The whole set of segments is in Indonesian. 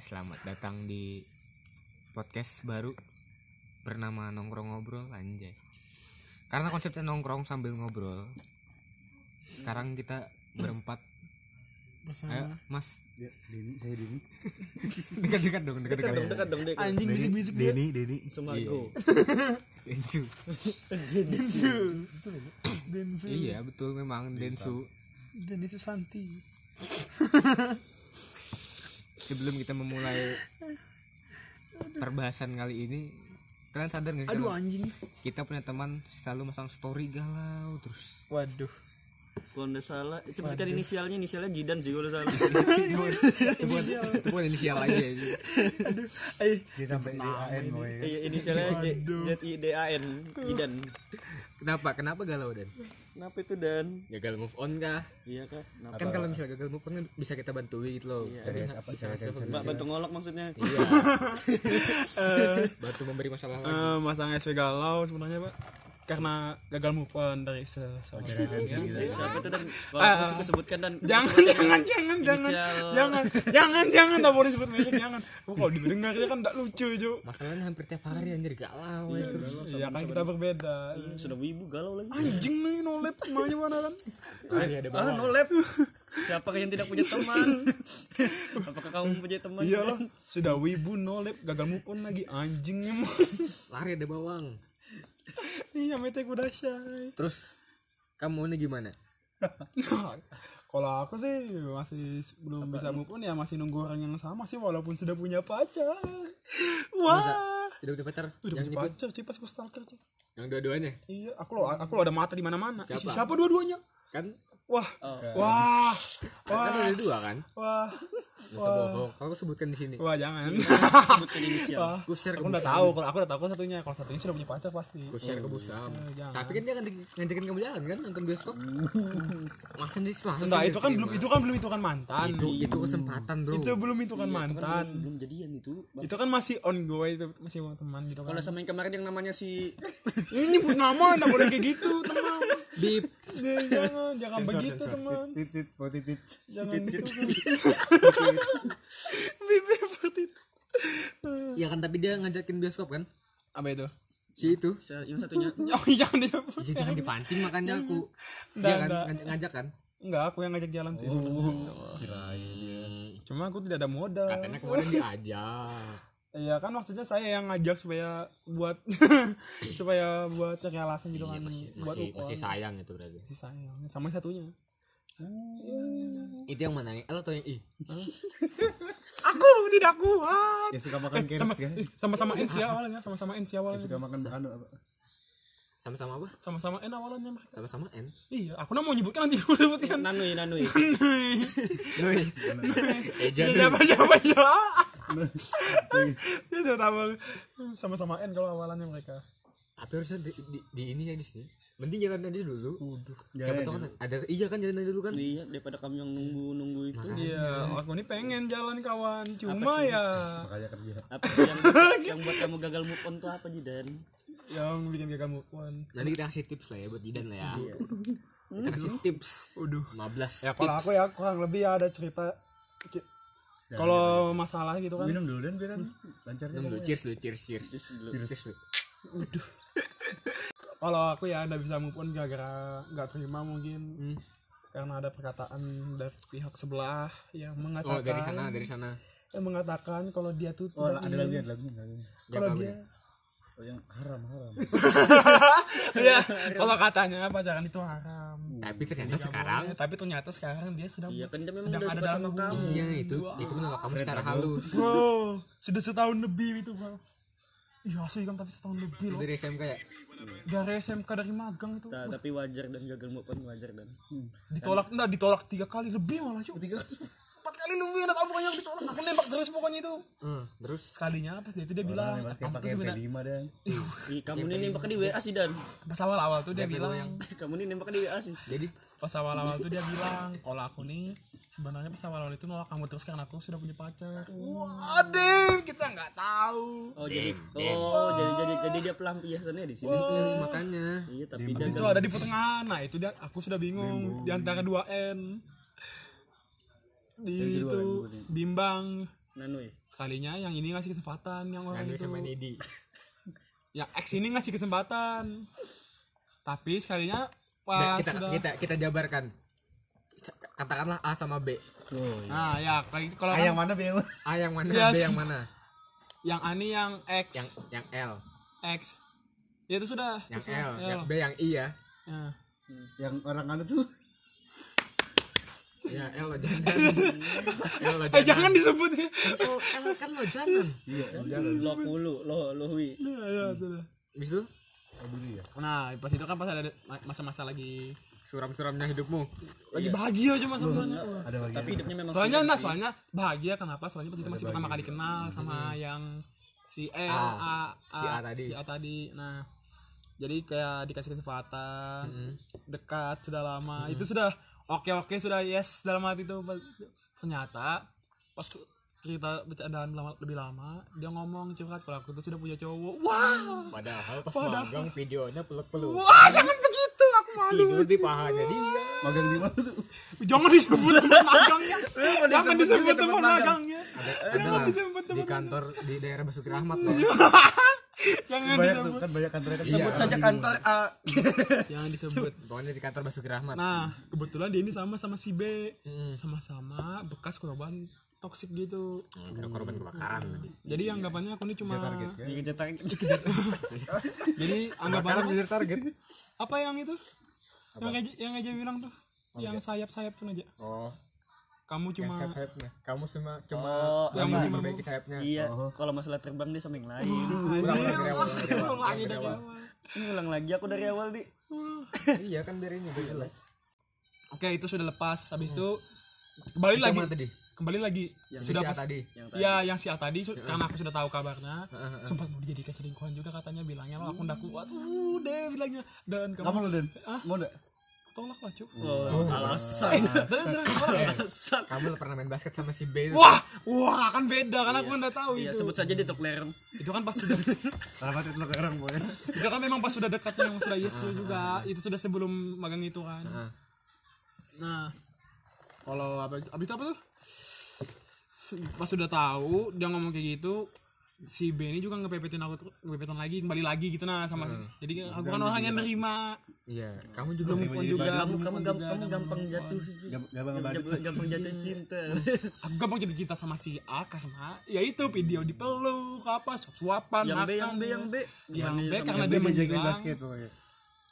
Selamat datang di podcast baru bernama Nongkrong Ngobrol anjay. Karena konsepnya nongkrong sambil ngobrol. Sekarang kita berempat. Ayo, Mas. Ya, Dini, saya Dini. Dekat-dekat dong, dekat-dekat. Dekat dong, dekat dong, dekat. Anjing bisik-bisik dia. Deni, Deni. Sumago. Densu. Densu. Densu. Iya, betul memang Densu. Densu Santi. Sebelum kita memulai perbahasan kali ini, kalian sadar nggak sih Aduh anjing. kita punya teman selalu masang story galau terus. Waduh. Kalau nggak salah, itu kan inisialnya inisialnya Jidan sih kalau salah. itu bukan itu bukan inisial aja ini. Ayo. Dia sampai di AN pokoknya. Iya, inisialnya J I D A N Jidan. Kenapa? Kenapa galau dan? Kenapa itu Dan? Gagal move on kah? Iya kah? Kenapa? Kan kalau misalnya gagal move on kan bisa kita bantuin gitu loh. Iya. Tapi Cari ha- apa, cancel. Mbak bantu ngolok maksudnya. Iya. Bantu memberi masalah lagi. Eh, masang SV galau sebenarnya pak karena gagal move on dari seseorang Iya, Siapa itu Dan? Kalau aku suka sebutkan Dan. jangan jangan jangan jangan jangan jangan jangan tak boleh sebut merek jangan oh, kalau didengarnya kan tak lucu jo Masalahnya hampir tiap hari anjir galau ya terus. ya kan kita berbeda Iya, Sudah wibu galau lagi. anjing nih nolep namanya mana kan Tadi ada Ah, bawang. no lab. Siapakah yang tidak punya teman? Apakah kamu punya teman? iyalah sudah wibu nolep gagal move on lagi anjing emang Lari ada bawang. Iya mete kuda syai Terus kamu ini gimana? kalau aku sih masih belum bisa move on ya masih nunggu orang yang sama sih walaupun sudah punya pacar. Wah. Tidak punya pacar udah yang punya pacar sih pas gue stalker yang dua-duanya? Iya aku lo aku lo ada mata di mana mana Siapa? siapa, siapa dua-duanya? Kan wah. Oh. wah. Kan wah. ada dua kan? Wah. Nggak usah bohong. Kalau aku sebutkan di sini. Wah jangan. Sebutkan inisial. wah. Aku share ke aku udah Busam. tahu kalau aku udah tahu kalau satunya. Kalau satunya sudah punya pacar pasti. Aku share ke busam Eh, jangan. tapi kan dia akan ngajakin kamu jalan kan? Nonton bioskop? Masa di masa Enggak, itu kan belum itu kan belum itu kan mantan. Itu itu kesempatan bro. Itu belum itu kan mantan. Belum jadian itu. itu kan masih on go itu masih sama teman gitu kan. Kalau sama yang kemarin yang namanya si ini nyebut nama enggak boleh kayak gitu teman. Bip. Jangan jangan sensor. teman. Titit, oh titit. jangan gitu itu ya kan tapi dia ngajakin bioskop kan? Apa itu? Si itu si- yang satunya. oh jangan dia di situ kan dipancing makanya aku. Dia kan ngajak, kan? Enggak aku yang ngajak jalan sih. Hmm, cuma aku tidak ada modal. Katanya kemarin diajak Iya kan maksudnya saya yang ngajak supaya buat supaya buat cari alasan gitu Iya, kan masih buat masih, ukon. masih sayang itu berarti. Masih sayang sama satunya. Itu yang mana? L atau yang I aku tidak kuat Yang suka makan Eh, sama kan? sama-sama N sih awalnya sama-sama N sih Yang awalnya. suka makan anu apa? sama-sama apa? Sama-sama N awalnya Mbak. sama-sama N. Iya aku nak mau nyebutkan nanti mau nyebutkan Nanui, nanui. Nui. Eja Ya, Nui. siapa siapa ya dia udah tahu sama-sama N kalau awalannya mereka. Tapi harusnya di, di, di ini ya di sini mending jalan aja dulu. Ya, siapa tahu kan ada iya kan jalan aja dulu kan? Iya, daripada kamu yang nunggu-nunggu itu. iya aku ini pengen jalan kawan. Cuma ya. Makanya kerja. Apa sih yang yang buat kamu gagal move on tuh apa Jidan? yang bikin gagal move on. Nanti kita kasih tips lah ya buat Jidan lah ya. Kita kasih tips. Waduh. 15 ya kalau tips. aku ya kurang lebih ada cerita kalau masalah gitu kan. Minum dulu dan biar lancar Minum dulu, cheers dulu cheers cheers. Terus dulu. cheers dulu. kalau aku ya nggak bisa move on gara-gara nggak terima mungkin. Hmm. karena ada perkataan dari pihak sebelah yang oh mengatakan dari sana dari sana. yang mengatakan kalau dia tuh Oh, ada lagi, ada lagi, ada lagi. kalau dia Oh, yang haram, haram. ya kalau katanya pacaran itu haram. Tapi ternyata sekarang tapi ternyata sekarang dia sedang Iya kan dia memang sedang udah ada dalam kamu. iya itu itu menolak kamu secara halus. Bro sudah setahun lebih itu bro. Iya asli kan tapi setahun lebih loh dari SMK ya? Dari SMK dari magang itu. Nah, tapi wajar dan gagal move on wajar dan. ditolak enggak ditolak tiga kali lebih malah cuy tiga empat kali lebih enggak tahu pokoknya yang ditolak. Aku nembak terus pokoknya itu. Hmm, terus? Sekalinya pas dia itu dia bilang Pakai aku pakai sebenarnya V5 dan. Ih, kamu ini nembak di WA sih dan. pas awal awal tuh dia bilang. Kamu ini nembak di WA sih. jadi? Pas awal awal tuh dia bilang kalau aku nih sebenarnya pas awal awal itu nolak kamu terus karena aku sudah punya pacar. Wah deh kita nggak tahu. Oh, jadi oh, jadi jadi jadi dia pelampiasannya di sini. Makanya. Iya, tapi itu ada di pertengahan. Nah itu dia aku sudah bingung. Di antara dua n di itu bimbang Nanui. sekalinya yang ini ngasih kesempatan yang orang Nanu itu sama Nedi yang X ini ngasih kesempatan tapi sekalinya Nah, pas kita, sudah kita kita jabarkan katakanlah A sama B Oh, iya. nah ya kayak gitu. kalau kan yang mana yang mana? A yang mana Yes. B yang mana yang A ini yang X yang yang L X ya itu sudah yang itu sudah. L yang B yang I ya Ya. Yang orang anu tuh. Ya L lo jangan L lo eh jangan disebut ya oh L kan lo jangan Iya. Lo kulu, lo lo hui. Nah, ya. Habis itu Oh, dulu ya. nah pas itu kan pas ada masa-masa lagi suram-suramnya hidupmu lagi bahagia aja mas sebenarnya. Ada lagi. Tapi hidupnya memang soalnya nah soalnya bahagia kenapa soalnya pas itu masih pertama kali kenal sama yang si E A. A, Si A tadi. si A tadi nah jadi kayak dikasih kesempatan Mm. dekat sudah lama itu sudah oke oke sudah yes dalam hati itu ternyata pas cerita bercandaan lama- lebih lama dia ngomong curhat kalau aku tuh sudah punya cowok. Wah padahal pas Padahal. magang videonya peluk-peluk. Wah jangan begitu aku malu. Tidur di pahanya dia. Magang di mana tuh? jangan disebut tempat magangnya. Jangan disebut tempat tempat magang. magangnya. ada Jangan ada disebut di kantor di daerah Basuki Rahmat loh jangan Banyak tuh disebut kan banyak kantor kan. Sebut saja kantor A. jangan disebut pokoknya di kantor Basuki Rahmat. Nah. Kebetulan dia ini sama sama si B. Sama-sama bekas korban toksik gitu. Hmm, korban kebakaran. Tadi jadi anggapannya aku ini cuma Target kan. Dikejar target. jadi anggapannya bisa target. Apa yang itu? Yang aja yang aja bilang tuh? Yang sayap-sayap tuh aja oh kamu cuma sayap sayapnya kamu cuma cuma Oh, kamu iya. cuma memperbaiki sayapnya Iya, kalau masalah terbang dia sama yang lain. ulang ulang dari awal dari awal Ulang lagi. Dari awal. Ini ulang lagi aku dari awal, Di. iya kan biar ini biar jelas. Oke itu sudah lepas. Habis itu kembali lagi. tadi? Kembali lagi. Yang sudah si pas tadi. Yang tadi. ya yang si A tadi su- karena aku sudah tahu kabarnya. Sempat mau dijadikan selingkuhan juga katanya bilangnya. Lo aku ndaku waduh deh bilangnya. Dan Kamu kamu lo? Mau enggak? Tolak lah cuk Oh, alasan. terus terus Alasan. kamu pernah main basket sama si B itu? wah wah kan beda kan aku nggak tahu Iya, itu sebut saja di Tokler. itu kan pas sudah Kenapa itu orang boy? itu kan memang pas sudah dekatnya yang sudah yes juga itu sudah sebelum magang itu kan Heeh. nah kalau abis, abis itu apa tuh pas sudah tahu dia ngomong kayak gitu si B ini juga ngepepetin aku tuh ngepepetin lagi kembali lagi gitu nah sama jadi aku kan orang yang nerima iya kamu juga mau pun juga Kamu kamu gampang juga, kamu gampang jatuh. Gampang. Gampang gampang jatuh cinta. aku gampang jadi cinta sama si A karena ya itu video dipeluk apa suapan Yang B, yang. B, yang B. yang B karena dia menghilang basket pokoknya.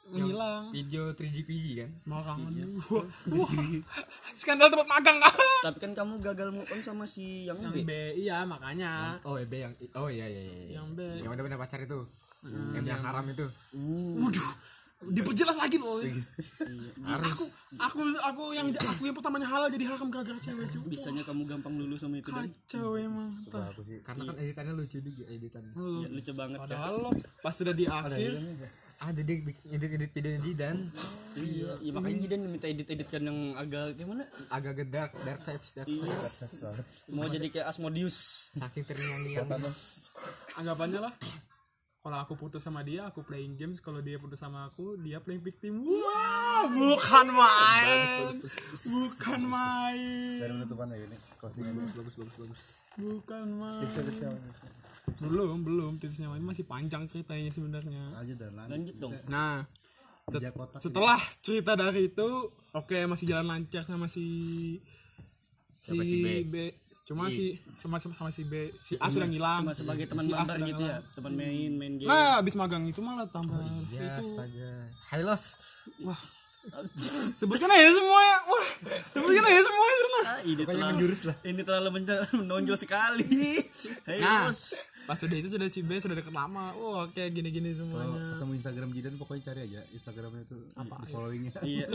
Menghilang. video 3GPG kan? Makan Iya. wah, wah. skandal tempat magang. Kan Tapi kan kamu gagal move on sama si yang yang B. B. Iya makanya. Oh B yang oh iya iya iya yang B. Yang udah punya pacar itu. Yang yang haram itu. Waduh. Diperjelas lagi loh harus. Aku aku aku yang aku yang pertamanya halal jadi haram gara-gara cewek cuy Bisanya kamu gampang lulus sama itu dan kacau emang. Entah. Aku sih. karena kan editannya lucu juga ya, lucu. Banget padahal lo pas sudah di akhir ada dia bikin edit edit videonya Jidan. Iya, ya makanya Jidan minta edit-editkan yang agak gimana? agak gedak dark vibes dark Iya. vibes. Mau jadi kayak Asmodeus. saking ternyanyi anggapannya lah. Kalau aku putus sama dia aku playing games. Kalau dia putus sama aku dia playing victim. Wah bukan main. Bukan main. Dari penutupan ya ini. Closing. bagus bagus bagus bukan main belum belum tipsnya ini masih panjang ceritanya sebenarnya aja dan lanjut. Lanjut dong. nah set- setelah cerita dari itu oke masih jalan lancar sama si si, Sama si B. B. cuma si sama sama si B si A sudah ngilang Cuma sebagai teman Si mabar gitu ya, teman main main game. nah abis magang itu malah tambah ya itu astaga Hilos wah sebutkan aja semuanya wah sebutkan aja semuanya karena Ah, ini terlalu menjurus lah. Ini terlalu men- menonjol sekali. Hei, nah. Pas udah itu sudah si B sudah deket lama. Wah kayak gini gini Kalau semuanya. ketemu Instagram Jidan pokoknya cari aja Instagramnya itu apa followingnya. Iya.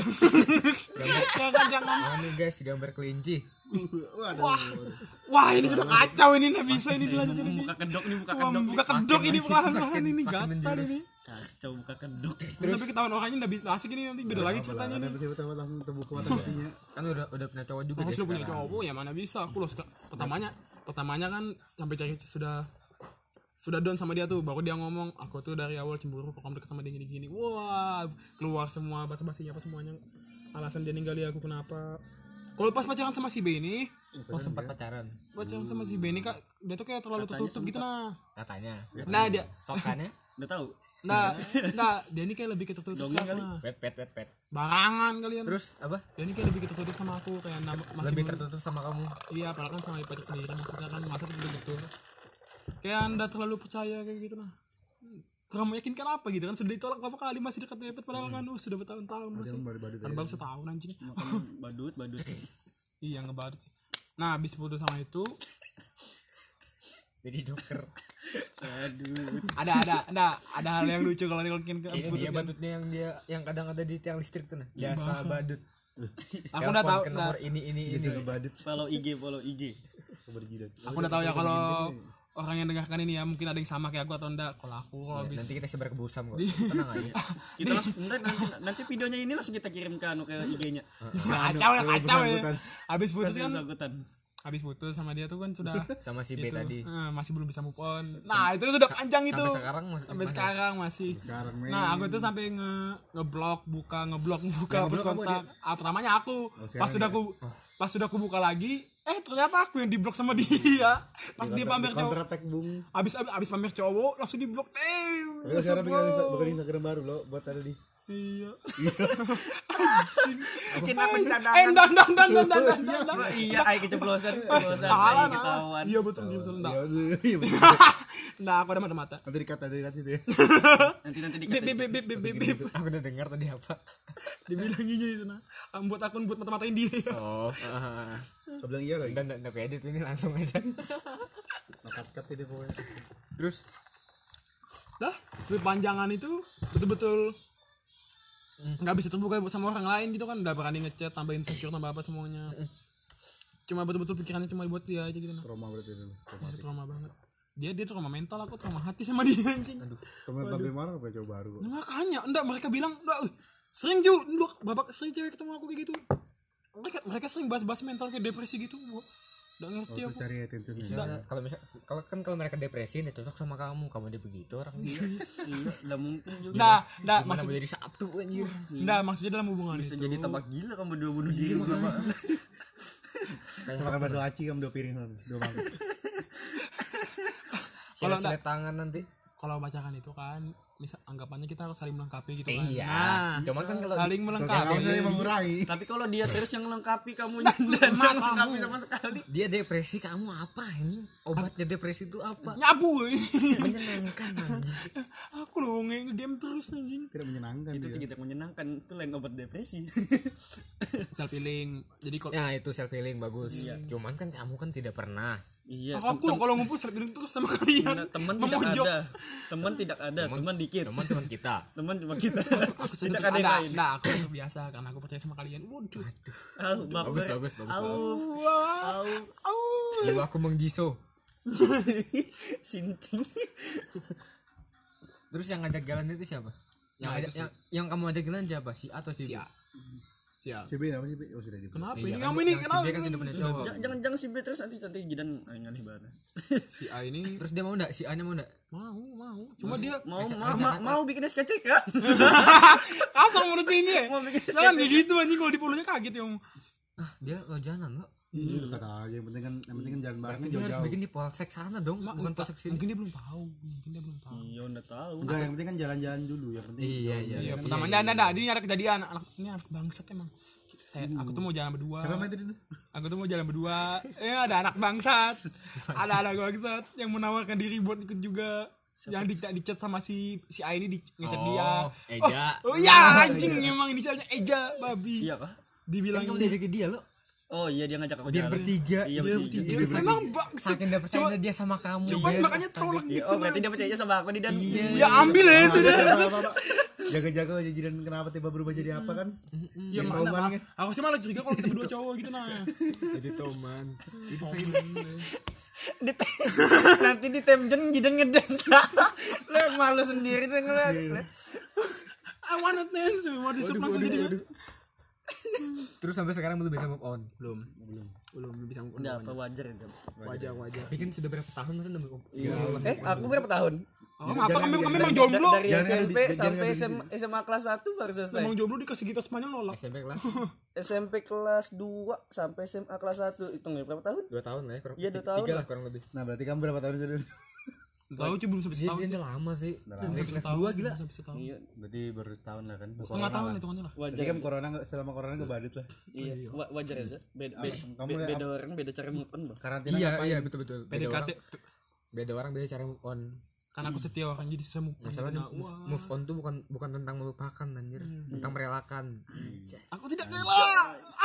jangan jangan. Anu guys? Gambar kelinci. Wah. Wah ini sudah kacau ini. Nggak bisa ini dilanjutin ini. Buka kedok nih, buka Wah, kedok. buka kedok ini perlahan perlahan makin- ini. gatal ini. Kacau buka kedok. Terus? tapi ketahuan orangnya nggak bisa. Asik ini nanti beda lagi ceritanya nih. tiba-tiba langsung terbuka mata hatinya. kan udah udah punya cowok juga sudah punya cowok ya mana bisa. Aku loh pertamanya pertamanya kan sampai cari sudah sudah down sama dia tuh baru dia ngomong aku tuh dari awal cemburu kok kamu deket sama dia gini gini wah keluar semua basa basinya apa semuanya alasan dia ninggali aku kenapa kalau pas pacaran sama si Benny Oh sempat pacaran pacaran sama si Benny kak dia tuh kayak terlalu tertutup gitu nah katanya. nah dia Tokannya Udah tahu. nah nah dia ini kayak lebih Dongeng Kak. kali. Pet pet pet pet. barangan kalian Terus apa? dia ini kayak lebih ketertutup sama aku kayak nama- masih Lebih tertutup sama kamu. iya padahal kan sama ipac sendiri maksudnya kan masa betul kayak anda terlalu percaya kayak gitu nah kurang meyakinkan apa gitu kan sudah ditolak berapa kali masih dekat Ipet padahal kan uh, sudah bertahun-tahun masih kan baru setahun anjing badut, badut. iya ngebadut sih nah habis putus sama itu Jadi dokter. Aduh. ada ada ada ada hal yang lucu kalau mungkin ke habis Ini putus dia kan. badutnya yang dia yang kadang ada di tiang listrik tuh nah. Biasa badut. aku udah tahu ke nah, nomor ini ini ini. badut Follow IG, follow IG. aku udah tahu ya kalau orang yang dengarkan ini ya mungkin ada yang sama kayak aku atau enggak. Kalau aku kalau habis Nanti kita sebar ke busam kok. Tenang aja. Kita langsung nanti, nanti videonya ini langsung kita kirim ke ke IG-nya. kacau ya kacau ya. habis putus kan? habis putus sama dia tuh kan sudah Sama si B itu, tadi. eh, masih belum bisa move on. Nah itu sudah panjang itu. Sampai sekarang masih sampai sekarang masih. Sekarang nah aku tuh sampai nge ngeblok buka ngeblok buka hapus kontak. ah, pertamanya aku. Pas sudah aku pas sudah aku buka lagi eh ternyata aku yang diblok sama dia. Pas dia pamer cowok. attack bung. Abis abis, abis pamer cowok langsung diblok eh sekarang bikin bukan Instagram baru lo buat ada di Iya. iya, iya, Eh, dan dan dan dan dan dan. Iya, ayo keceplosan, keceplosan. iya, ketahuan. Iya betul, iya betul. Iya betul. Nah, aku ada mata mata. Nanti iya, iya, iya, iya, iya, Nanti nanti iya, Bip bip bip bip bip. Aku udah dengar tadi apa. Dibilang iya itu nah. Buat akun buat mata-mata dia. Oh. Aku bilang iya lagi. Dan dan iya, edit ini langsung aja. Makat kat ini pokoknya. Terus Nah, sepanjangan itu betul-betul nggak bisa terbuka sama orang lain gitu kan udah berani ngechat tambahin secure tambah apa semuanya. Cuma betul-betul pikirannya cuma buat dia aja gitu nah Trauma berarti itu. Trauma. Itu trauma banget. Dia dia trauma mental aku trauma hati sama dia anjing. Temen tapi marah apa coba baru. nah, makanya enggak mereka bilang enggak sering ju lu babak sering cewek ketemu aku kayak gitu. Mereka mereka sering bahas-bahas mental kayak depresi gitu gua nggak ngerti aku. cari attention Misalnya, kalau misal kalau kan kalau mereka depresi ya cocok sama kamu. Kamu dia begitu orang. Dia Iya, enggak mungkin juga. nah nah mana maksud mau jadi satu anjir? Nah maksudnya dalam hubungan Bisa itu. jadi tambah gila kamu dua bunuh diri apa? Makan bakso aci kamu dua piring. Dua mangkok. Kalau kalau tangan nanti kalau pacaran itu kan misal anggapannya kita harus saling melengkapi gitu kan iya nah cuman kan kalau saling Kamu melengkapi saya mengurangi. Tapi kalau dia terus yang melengkapi kamu dan melengkapi sama sekali. dia depresi kamu apa ini obatnya depresi itu apa nyabu woy. menyenangkan anjing aku loh game terus anjing Tidak menyenangkan Itu dia. tidak menyenangkan, itu lain obat depresi. self healing jadi kalau ya itu self healing bagus cuman kan kamu kan tidak pernah Iya. aku kalau ngumpul self healing terus sama kalian Nah, teman tidak ada. Teman tidak ada, teman dikit. teman teman kita Teman cuma kita. aku tidak ada yang lain. nah aku itu biasa karena aku percaya sama kalian waduh Au, bagus baper. bagus bagus Au, bagus. au, jiwa aku mengjiso sinting. terus yang ngajak jalan itu siapa yang Nah, yang, yang kamu ajak jalan siapa si A atau si B siap siap Si B apa si B? Oh sudah kenapa? Iya, ini kan kamu ini si kenapa? B kan sudah punya cowok Jangan jangan si B terus nanti nanti jidan aneh banget. si A ini terus dia mau enggak si A nya mau enggak mau mau. Cuma dia Mau mau mau, mau bikin SKCK kan? kasar menurut ini. Ya Mau bikin jangan kayak gitu anjing kalau dipulunya kaget ya ah dia lo jalan lo Iya, dekat aja. Yang penting kan, yang penting kan jalan bareng berarti dia harus jauh-jauh. bikin di polsek sana dong bukan polsek sini mungkin dia belum tahu mungkin dia belum tahu Iya, udah tahu. Enggak, yang penting kan jalan-jalan dulu. Yang penting. iya iya Iya, pertama ada ada ini ada kejadian anak ini anak bangsat emang. Saya aku tuh mau jalan berdua. Siapa main tadi? Aku tuh mau jalan berdua. Eh ada anak bangsat. ada anak bangsat yang menawarkan diri buat ikut juga. Yang di, di chat sama si si A ini di ngechat dia. oh Eja Oh iya anjing emang inisialnya Eja babi. Iya kah? Dibilang kan kamu diajak dia lo Oh iya dia ngajak aku dia jalan. bertiga Iya dia bertiga. bertiga emang bangsat. saking udah percaya dia sama kamu Cuman dia- makanya tolong Iya, gitu. oh berarti dia percaya sama aku nih dan Iya. Ya ambil ya sudah. Jaga-jaga aja jiran kenapa tiba berubah jadi apa kan? Ya mana mah. Aku sih malah curiga kalau kita berdua cowok gitu nah. jadi toman itu saya di nanti di temjen jidan ngedance. Lo malu sendiri deh ngeliat. I wanna dance. Mau disuruh langsung jadi. terus sampai sekarang belum bisa move on Belum. Belum. Belum bisa ngomong. Udah apa wajar itu. Wajar wajar. tapi kan sudah berapa tahun masa udah move on Eh, aku berapa tahun? Oh, apa kami kami memang jomblo? Dari SMP sampai SMA, SMA kelas 1 baru selesai. Memang jomblo dikasih gitar Spanyol nolak. SMP kelas SMP kelas 2 sampai SMA kelas 1 hitung ya berapa tahun? dua tahun lah ya kurang Iya, dua tiga- tahun tiga lah. lah kurang lebih Nah berarti kamu berapa tahun sudah? Tahu cuy belum sampai Jadi setahun dia sih udah lama sih Udah Dari lama. Setahun, dua gila sampai setahun Iya, Berarti baru setahun lah kan? setengah tahun hitungannya lah wajar. kan corona nggak- selama corona nggak badut lah. Iya, wa- wajar aja. Beda, beda, Kamu ya, beda orang, beda cara move on, Bang. Karantina iya ngapain? iya betul betul beda orang, PDKT beda orang beda cara move on karena aku setia orang jadi on. masalahnya Nah, move, move on tuh bukan bukan tentang melupakan anjir. Tentang merelakan. Aku tidak rela.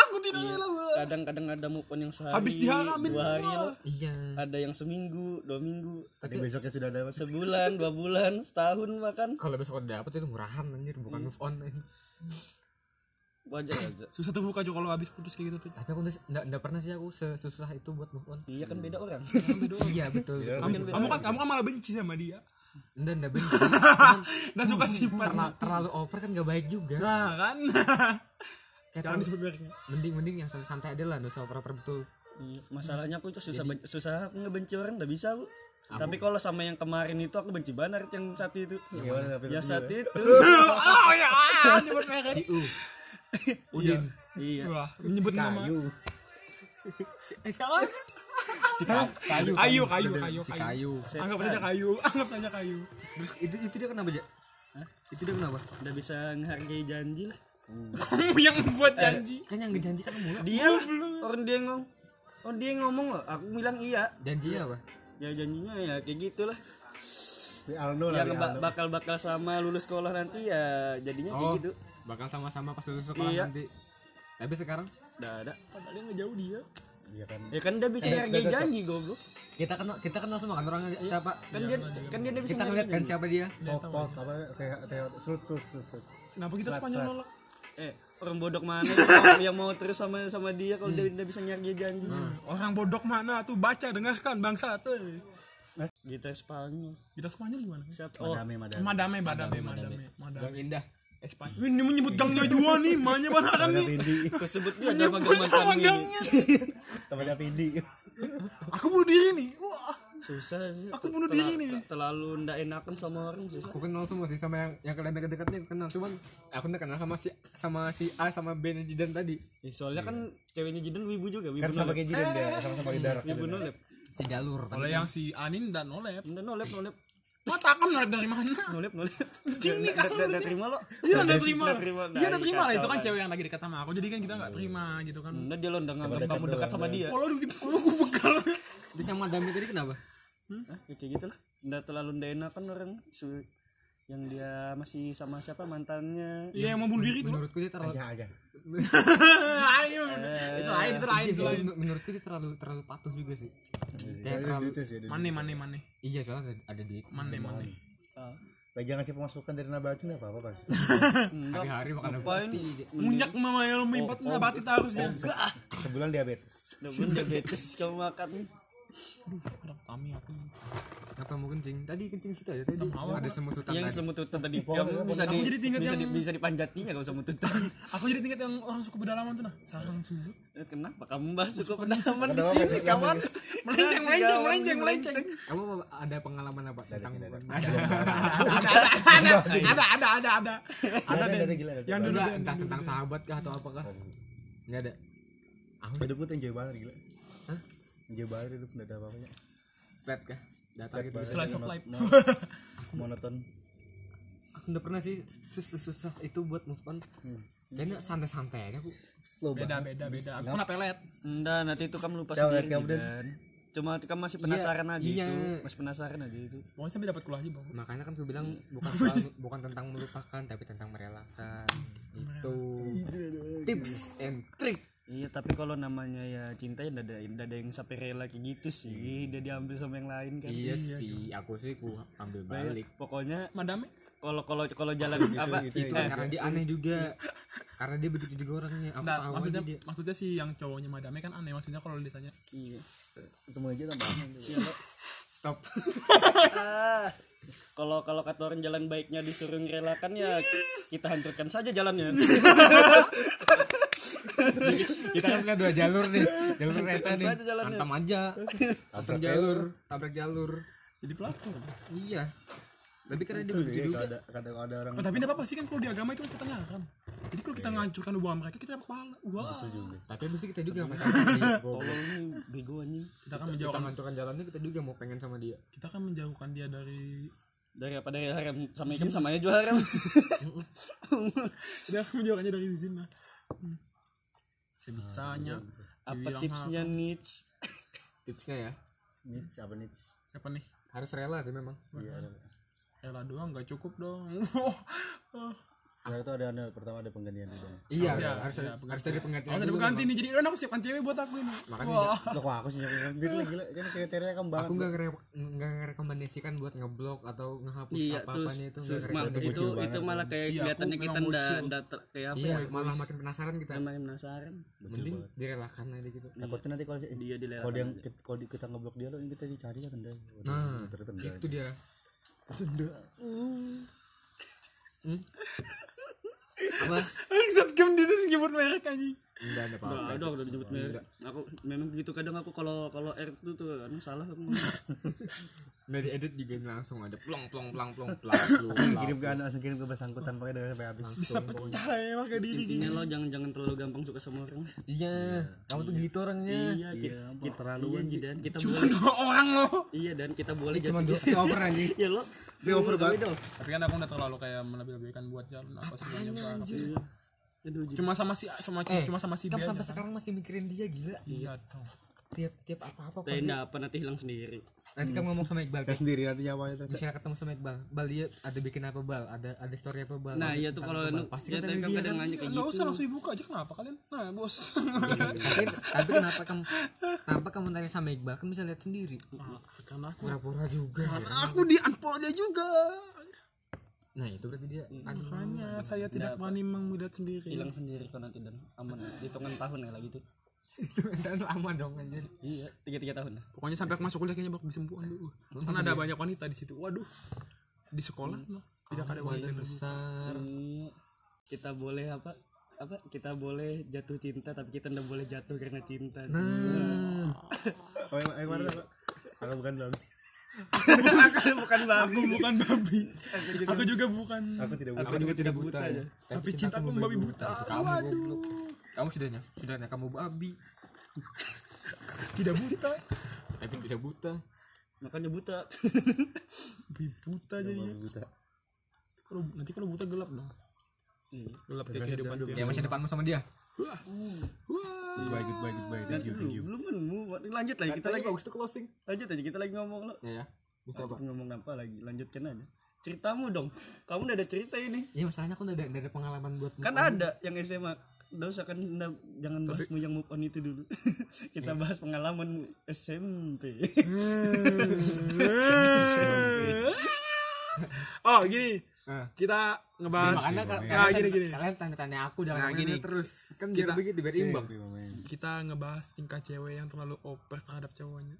Aku tidak rela Bang. Kadang-kadang ada move on yang sehari, habis dihalamin dua hari loh. iya. Ada yang seminggu, dua minggu, Tapi besoknya sudah ada sebulan, dua bulan, setahun bahkan. kalau besok udah dapet itu murahan anjir. Bukan move on Wajar aja. susah terbuka cuy kalau habis putus kayak gitu tuh. Tapi aku nggak nggak pernah sih aku sesusah itu buat move on. Iya kan beda orang. iya betul kamu, kamu kan kamu kan malah benci sama dia. Enggak enggak benci. Dan suka simpan terlalu, terlalu over kan gak baik juga. Nah kan? Kayak jangan terlalu- disebut mereknya mending mending yang santai aja lah nggak usah over betul. Iya, masalahnya aku itu susah ben- susah aku ngebenci orang enggak bisa, Bu. Tapi kalau sama yang kemarin itu aku benci banget yang saat itu. Gimana tapi Ya saat itu. oh ya ah, nyebut merek si u udin. Iya. Wah, menyebut nama. Kayu. eh siapa si Ka- kayu. Kayu kayu. Kayu si kayu. Kayu. Anggap saja kayu. Anggap saja kayu. Terus itu itu dia kenapa aja itu dia kenapa? Udah bisa menghargai janji lah. kamu yang membuat janji. kan yang janji kan kamu lah Dia lah, orang dia ngomong. Oh dia ngomong loh, aku bilang iya. janjinya apa? Ya janjinya ya kayak gitulah. Aldo lah. Yang di ba- Aldo. bakal-bakal sama lulus sekolah nanti ya jadinya kayak oh. gitu. Bakal sama-sama pas lulus sekolah Iya. nanti tapi sekarang Udah ada. padahal dia ngejauh dia Iya kan. Ya kan dia bisa menghargai janji goblok. kita kenal kita kenal semua kan orangnya siapa Kan dia kan dia udah bisa kita ngeliat kan siapa dia tot apa kayak kayak serut serut serut. serut. kenapa kita serat. nolak Eh, orang bodok mana yang mau, yang mau terus sama sama dia kalau dia udah bisa menghargai janji. orang bodok mana tuh baca dengarkan bangsa tuh Gitar Spanyol. kita Spanyol gimana Siapa? Oh, Madame madame. madame madame madame yang madame indah Espanyol ini menyebut gangnya juga nih mahnya mana kan nih Pindi. kesebut dia ada ini. gangnya Temannya Pindi. aku bunuh diri nih wah Susah. Aku bunuh diri nih. Terlalu ndak enakan sama orang susah. aku kenal semua sih sama yang yang kalian deket-deketnya kenal cuman aku udah kenal sama si sama si A sama B dan Jidan tadi Ya, soalnya kan ceweknya Jidan wibu juga, wibu Kan sama kayak Jidan dia, sama-sama di darat. Wibu nolep. si jalur kalau yang si Anin dan Nolep Ndak nolep, nolep. Mata kan nolep dari mana Nolep, nolep. Anjing nih, kasar nih. terima lo. dia udah terima dia udah terima lah itu kan cewek yang lagi dekat sama aku jadi kan kita nggak terima gitu kan Ndak dia lo ndak nganggap dekat kamu dekat sama doang. dia. kalau di kalau gue bekal terus yang madame tadi kenapa Hah, ya kayak gitu lah. Ndak terlalu ndak enakan orang Su- yang dia masih sama siapa? Mantannya. iya yang mau bunuh diri itu. Menurutku dia terlalu Aja aja. ayo. Itu lain itu lain itu Iya, lain. men- menurutku dia terlalu terlalu patuh juga sih. Kayak Ada terlalu mane mane mane iya soalnya ada, ada duit. Mane mane Ah. Lagi ngasih pemasukan dari nabati nggak apa-apa kan? Hari-hari makan pasti munyak mama yang mimpat nabati harus ya Sebulan diabetes. Pun diabetes kamu makan. Ada kami aku apa mau kencing tadi kencing situ aja tadi ada semut hutan Yang semut hutan tadi kamu bisa Aku di jadi tingkat bisa, yang- di, bisa dipanjatinya kalau semut hutan. aku jadi tingkat yang orang suka pedalaman tuh nah sarang semut Eh, Kenapa kamu bahas suka pedalaman di sini kawan? melenceng melenceng melenceng melenceng kamu ada pengalaman apa tentang bukan ada ada ada ada ada ada Ada ada ada gila. yang dulu entah tentang sahabat kah atau apakah nggak ada Hidupku tuh enjoy banget gila. Enjoy banget hidup enggak ada apa-apanya. set kah? Datang. Gitu slice of life. Monoton. aku udah pernah sih sus- susah itu buat move on. Kayaknya santai-santai aja aku Slow beda banget. beda beda. Aku kena pelet. Enggak, nanti itu kamu lupa sendiri kamu dan- kan. Cuma kamu masih penasaran aja iya. itu. Masih penasaran aja itu. pokoknya sampai dapat kuliah aja bang makanya kan gue bilang bukan soal, bukan tentang melupakan tapi tentang merelakan. Itu tips and trick Iya, tapi kalau namanya ya cinta ya ada ada yang sampai rela kayak gitu sih. Dia diambil sama yang lain kan. iya sih aku sih ku ambil balik. Pokoknya madame kalau kalau kalau jalan apa? gitu itu kan karena dia aneh juga. Karena dia begitu juga orangnya. Aku Nggak, tahu maksudnya dia. maksudnya sih yang cowoknya madame kan aneh. Maksudnya kalau ditanya iya. Ketemu aja tambah aneh. stop. Kalau kalau kata orang jalan baiknya disuruh ngerelakan ya kita hancurkan saja jalannya. kita kan punya dua jalur nih. Jalur reta nih. hantam aja. Hantam jalur tabrak jalur. Jadi pelakor iya. Tapi karena dia Iya, begitu juga. ada kadang ada orang Oh, tapi tidak apa-apa sih kan kalau di agama itu kan kita nyaran jadi kalau kita ngancurkan hubungan mereka kita dapat pahala. Wah. Tapi mesti kita juga yang pacaran tolong nih bego anjing. Kita akan kita menjauhkan menentukan jalannya kita juga mau pengen sama dia. Kita akan menjauhkan dia dari dari apa? Dari harem. Sama ikan sama aja jual harem. Dia akan menjauhkannya dari zina Sebisanya. Apa Dibilang tipsnya niche tipsnya ya? Niche apa niche apa nih? Harus rela sih memang. Iya Ella doang nggak cukup dong Nah, itu ada, ada pertama ada penggantian dulu iya iya, harus iya, ada harus ada penggantian Oh, tadi dulu berganti memang. nih. Jadi kan aku siapkan cewek buat aku ini. makanya Wah. Loh kok aku sih yang gila gila. Kan kriteria kan banget. Aku nggak ngere- nggak ngerekomendasikan buat ngeblok atau ngehapus iya apa tuh apanya itu nggak ma- ngerekomendasikan. itu itu malah kayak Iya, kelihatannya kita ndak ndak kayak apa iya ya? malah makin penasaran kita. Makin penasaran. Mending direlakan aja gitu. Takutnya nanti kalau dia dilera kalau dia kalau kita ngeblok dia lo ini kita dicari kan dah nah itu dia apa Bangsat game dia nyebut merek anjing. Enggak ada apa-apa udah, udah disebut merek. Aku memang begitu kadang aku kalau kalau R itu tuh anu salah aku. dari edit juga langsung ada plong plong plong plong plong kirim ke anak langsung kirim ke bersangkutan pakai dari sampai habis Bisa pecah ya pakai diri. Intinya lo jangan jangan terlalu gampang suka sama orang. iya kamu tuh gitu orangnya Iya, kita, kita terlaluan dan kita Cuma boleh. dua orang loh. Iya dan kita boleh cuma dua over anjing Iya lo. Dia over banget. Tapi kan aku udah terlalu kayak melebih-lebihkan buat jalan apa sebenarnya Pak. Iya. Aduh, Cuma sama si sama eh cuma sama si kamu aja, sampai kan? sekarang masih mikirin dia gila Iya toh. tiap tiap apa apa tenda apa nanti hilang sendiri. nanti kamu ngomong sama Iqbal Kita sendiri nanti nyawa itu misalnya ketemu sama Iqbal Bal dia ada bikin apa Bal ada ada story apa Bal Nah iya tuh kalau pasti ya, kan kan kadang kan nanya kayak Enggak gitu. usah langsung dibuka aja kenapa kalian? Nah, Bos. tapi tapi kenapa kamu kenapa kamu tanya sama Iqbal kan bisa lihat sendiri Karena aku pura-pura juga aku di unfollow dia juga. Nah itu berarti dia aduh Makanya saya tidak berani melihat sendiri. Hilang sendiri kan nanti dan aman. Hitungan tahun ya lagi tuh. itu dan lama dong anjir Iya, tiga tiga tahun. Pokoknya sampai aku masuk kuliah kayaknya bakal disembuhan dulu. Kan ada banyak wanita di situ. Waduh. Di sekolah loh. Tidak ada wanita. besar Iya. Kita boleh apa? Apa? Kita boleh jatuh cinta tapi kita tidak boleh jatuh karena cinta. nah oh yang yang mana Pak? aku bukan bang Aku bukan babi. Aku bukan babi. Aku juga bukan. aku tidak aku bukan juga tidak buta ya Tapi cintaku membabi buta. itu kamu goblok kamu sudahnya sudahnya kamu babi Tidak buta. tapi tidak buta Makanya buta. Babi buta jadinya. buta Kalau nanti kalau buta gelap dong. Iya. Gelap kayak kehidupan ya dia. masa depanmu sama dia Wah. Wah. goodbye goodbye goodbye thank you thank you Belum nemu. Lanjut lagi kita lagi. bagus tuh closing Lanjut aja kita lagi ngomong lo. ya ya Apa ngomong apa lagi? Lanjutkan aja. Ceritamu dong. Kamu udah ada cerita ini. Iya masalahnya aku udah ada, pengalaman buat Kan ada yang SMA. Udah usah kan jangan bahas yang move on itu dulu. kita bahas pengalaman SMP. Oh gini. Ah. Kita ngebahas. makanya ka- Nah, kalian, gini gini. kalian tanya-tanya aku jangan Nah, gini. terus kan biar Kita- begitu biar imbang Kita ngebahas tingkah cewek yang terlalu over terhadap cowoknya.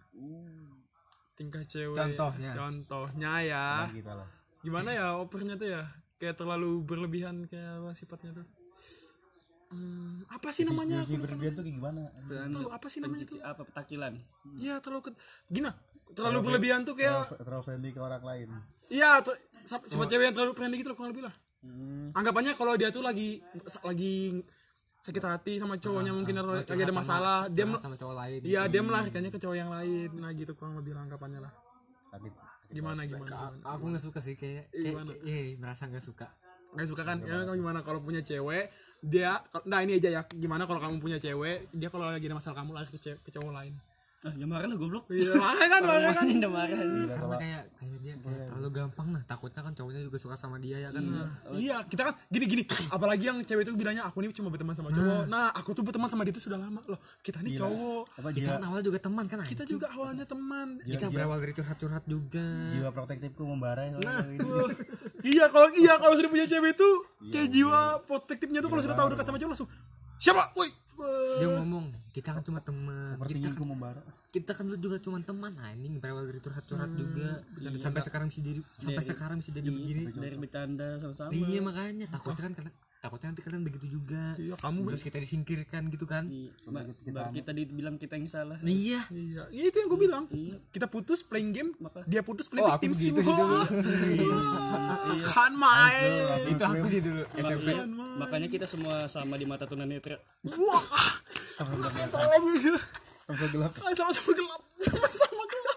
Tingkah cewek. Contohnya. Contohnya ya. kita lah Gimana ya overnya tuh ya? Kayak terlalu berlebihan kayak apa sifatnya tuh. Hmm, apa sih namanya? si berlebihan tuh kayak gimana Tahu apa sih namanya tuh? Pencuci apa petakilan? Iya terlalu ke... Gina, terlalu berlebihan tuh kayak terlalu terlalu friendly ke orang lain Iya, sifat sifat cewek yang terlalu friendly gitu loh kurang lebih lah. Hmm. Anggapannya kalau dia tuh lagi lagi sakit hati sama cowoknya mungkin atau lagi ada masalah, dia sama cowok lain iya dia melarikannya ke cowok yang lain. Nah, gitu kurang lebih lah anggapannya lah. sakit Gimana gimana? A- gimana? aku nggak suka sih kayak Gimana? eh merasa nggak suka Nggak suka kan? Ya gimana kalau punya cewek dia nah ini aja ya gimana kalau kamu punya cewek dia kalau lagi ada masalah kamu lari ke, ke cowok lain Ah, ya marah lah goblok. iya. Marah kan marah kan? Udah marah nih. karena kayak kayak dia kayak terlalu gampang nah takutnya kan cowoknya juga suka sama dia ya kan? Iya. Kita kan gini gini. Apalagi yang cewek itu bilangnya aku ini cuma berteman sama cowok. Nah. Aku tuh berteman sama dia itu sudah lama loh. Kita nih cowok. Apa kita kan awalnya juga teman kan kita juga awalnya teman. Kita berawal dari curhat-curhat juga. Jiwa protektifku membara Nah. iya kalau iya kalau sudah punya cewek itu kayak jiwa protektifnya tuh kalau sudah tahu dekat sama cowok langsung siapa? Woi dia ngomong kita kan cuma teman. Kita Pertinggiku membara kita kan dulu juga cuma teman anjing berawal dari curhat-curhat juga. sampai sekarang bisa jadi sampai sekarang bisa jadi begini. Dari bercanda sama-sama. iya makanya. Takutnya kan karena takutnya nanti kalian begitu juga. Iya kamu terus kita disingkirkan gitu kan? Iya, ba- baru kita dibilang kita yang salah. Iya. Iya iya itu yang gue bilang. Kita putus playing game Maka- dia putus playing Oh, tim begitu sih dulu. kan main itu aku sih dulu SMP makanya kita semua sama di mata tunanetra wah. Sama sama-sama gelap. Sama-sama gelap. Sama-sama gelap